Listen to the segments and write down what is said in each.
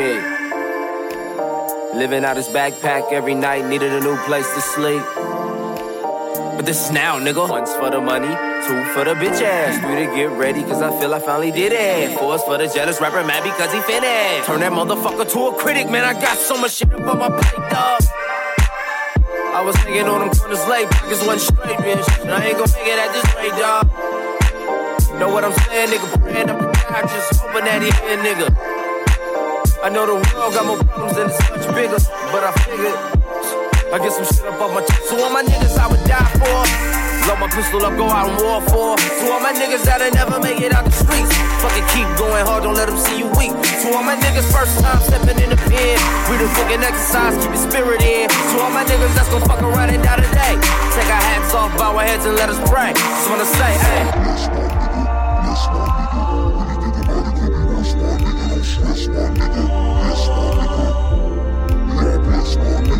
a. Living out his backpack every night, needed a new place to sleep. But this is now, nigga. One's for the money, two for the bitch ass. Three to get ready, cause I feel I finally did it. Four's for the jealous rapper mad because he finished. Turn that motherfucker to a critic, man. I got so much shit up on my plate, dog. I was hanging on them corners late, because one straight, bitch. And I ain't gon' make it at this rate, dog. Know what I'm saying, nigga? Praying up God, just hoping that he here, nigga. I know the world got more problems and it's much bigger, but I figured I get some shit up off my chest. So all my niggas I would die for. Load my pistol up, go out and war for. So all my niggas that'll never make it out the streets. Fucking keep going hard, don't let them see you weak. So all my niggas first time stepping in the pen. We the fucking exercise, keep your spirit in. So all my niggas that's gon' fuck around and die today. Take our hats off, bow our heads and let us pray. Just wanna say, hey.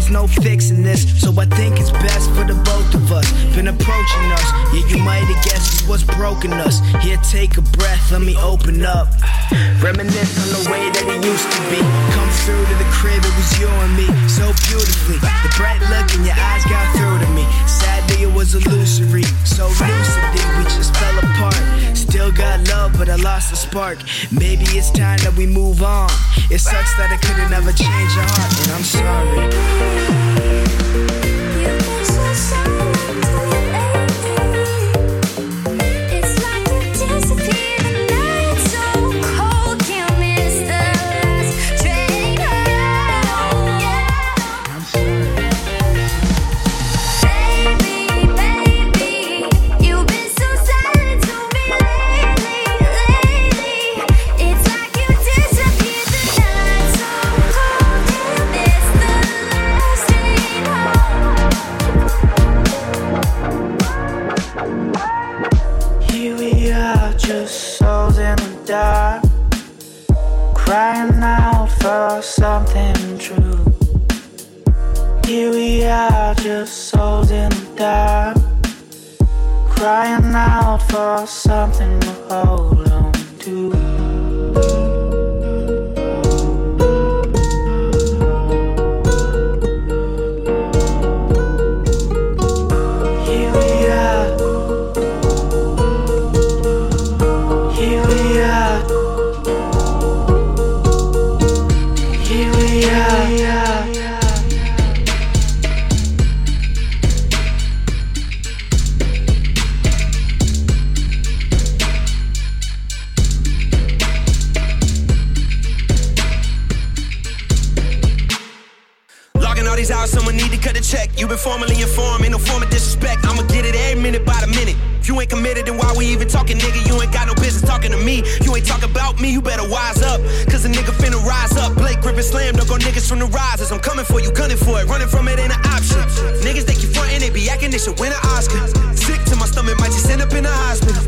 there's no fixing this. So I think it's best for the you might have guessed what's broken us. Here, take a breath, let me open up. Reminisce on the way that it used to be. Come through to the crib, it was you and me, so beautifully. The bright look in your eyes got through to me. Sadly, it was illusory, so lucidly we just fell apart. Still got love, but I lost the spark. Maybe it's time that we move on. It sucks that I couldn't ever change your heart, and I'm sorry. You've been so silent. crying out for something true. Here we are, just souls in the dark, crying out for something to hold on to. from the rises. I'm coming for you, gunning for it. Running from it ain't an option. Niggas, they keep fronting, they be acting, they should win an Oscar. Sick to my stomach, might just end up in a hospital.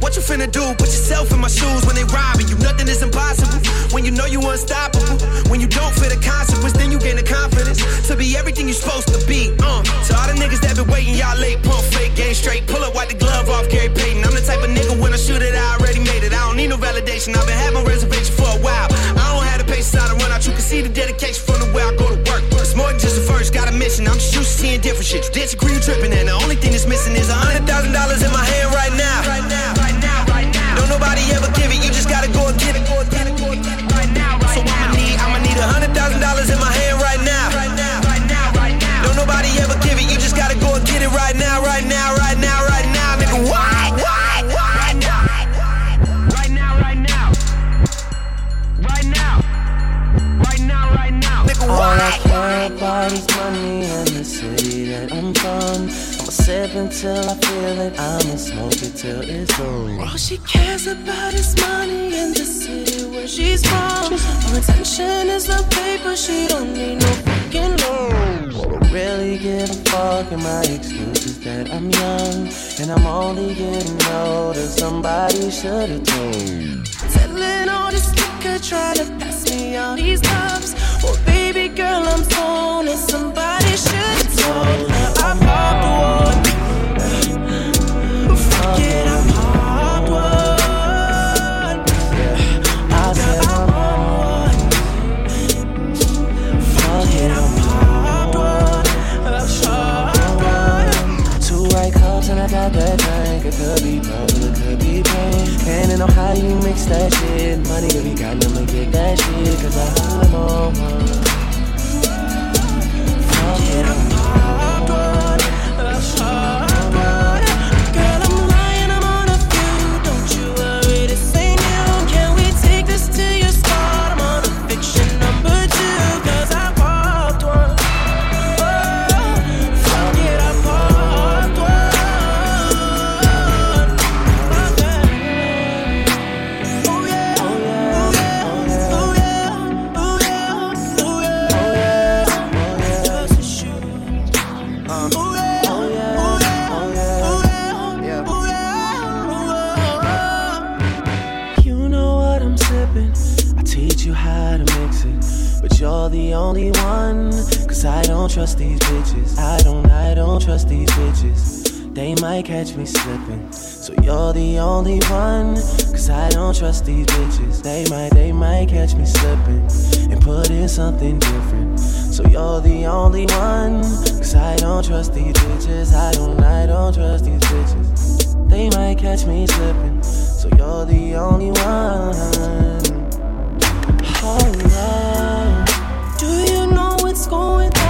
What you finna do? Put yourself in my shoes when they robbing you. Nothing is impossible. When you know you unstoppable. When you don't feel the consequence, then you gain the confidence to be everything you're supposed to be. Uh, to all the niggas that been waiting, y'all late. Pump fake, game straight. Pull up, wipe the glove off, Gary Payton. I'm the type of nigga when I shoot it, I already made it. I don't need no validation. I've been having reservations niggas, you seeing different shit. You disagree, you tripping, and the only thing that's missing is a hundred thousand till I feel it. I'ma smoke it till it's over. All she cares about is money and the city where she's from. Her attention is the paper, she don't need no fucking loans. Don't really give a fuck, and my excuse is that I'm young. And I'm only getting older, somebody should've told. Telling all this liquor, trying to pass me all these cups. Well, baby girl, I'm torn, and somebody should've told. I popped one. trust these bitches. They might catch me slipping. So you're the only one. Cause I don't trust these bitches. They might, they might catch me slipping. And put in something different. So you're the only one. Cause I don't trust these bitches. I don't, I don't trust these bitches. They might catch me slipping. So you're the only one. Oh, love. Do you know what's going on?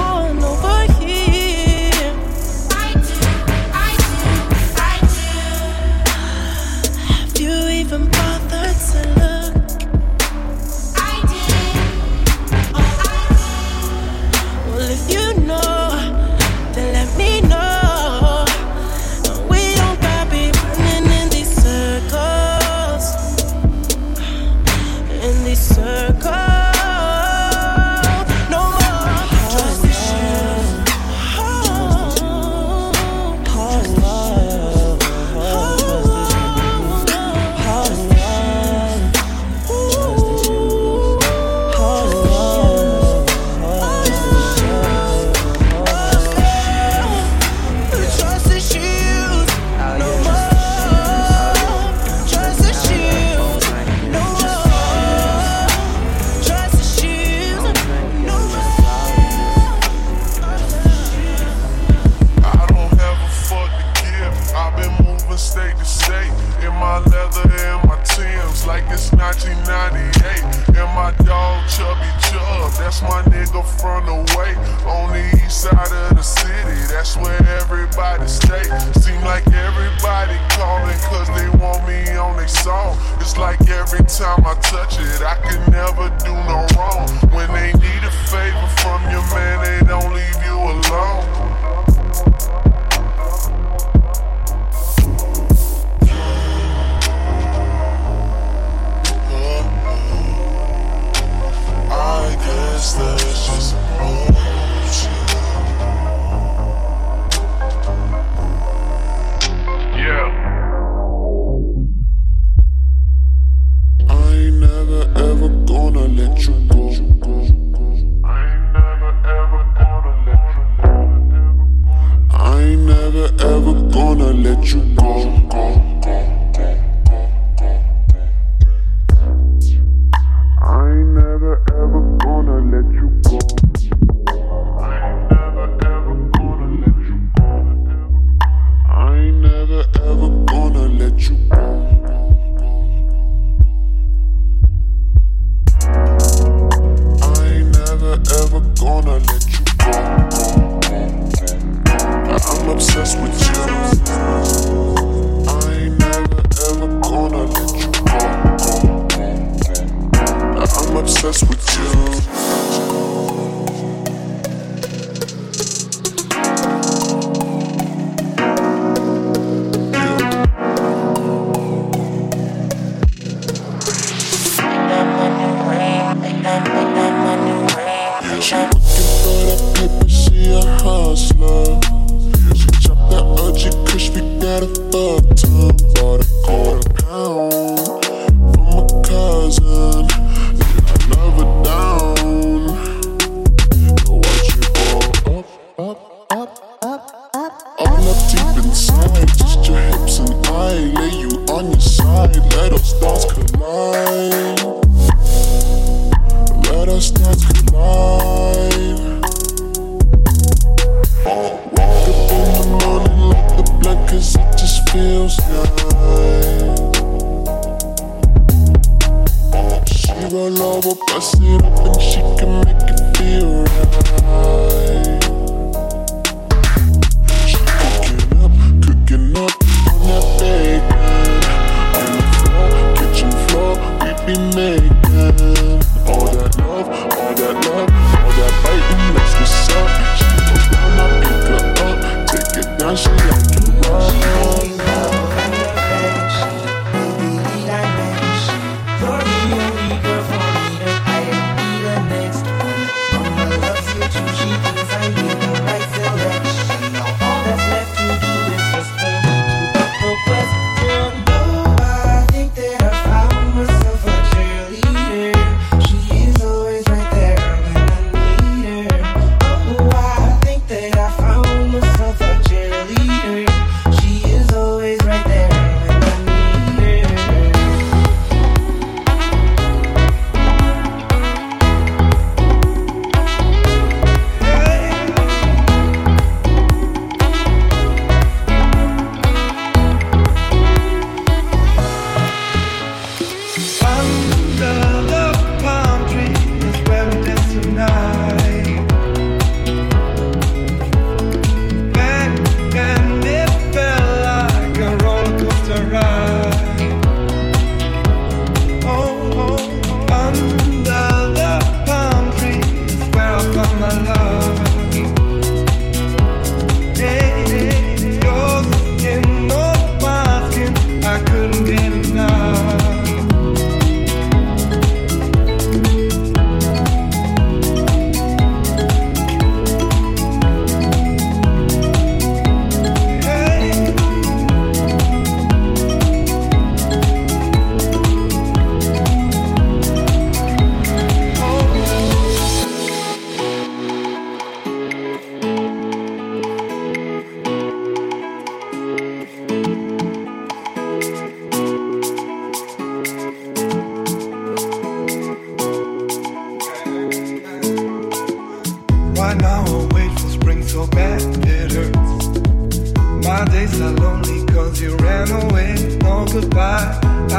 from the Let us thoughts collide. Let us thoughts collide. Oh, woke up in the morning like the blood, cause it just feels nice. She roll over, bust it up, and she can make it feel right. She.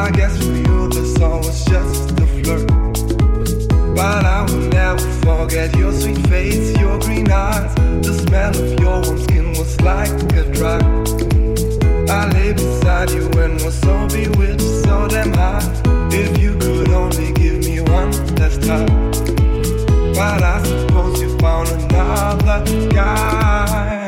I guess for you the song was just a flirt. But I will never forget your sweet face, your green eyes. The smell of your warm skin was like a drug. I lay beside you and was so bewitched, so damn high. If you could only give me one last time. But I suppose you found another guy.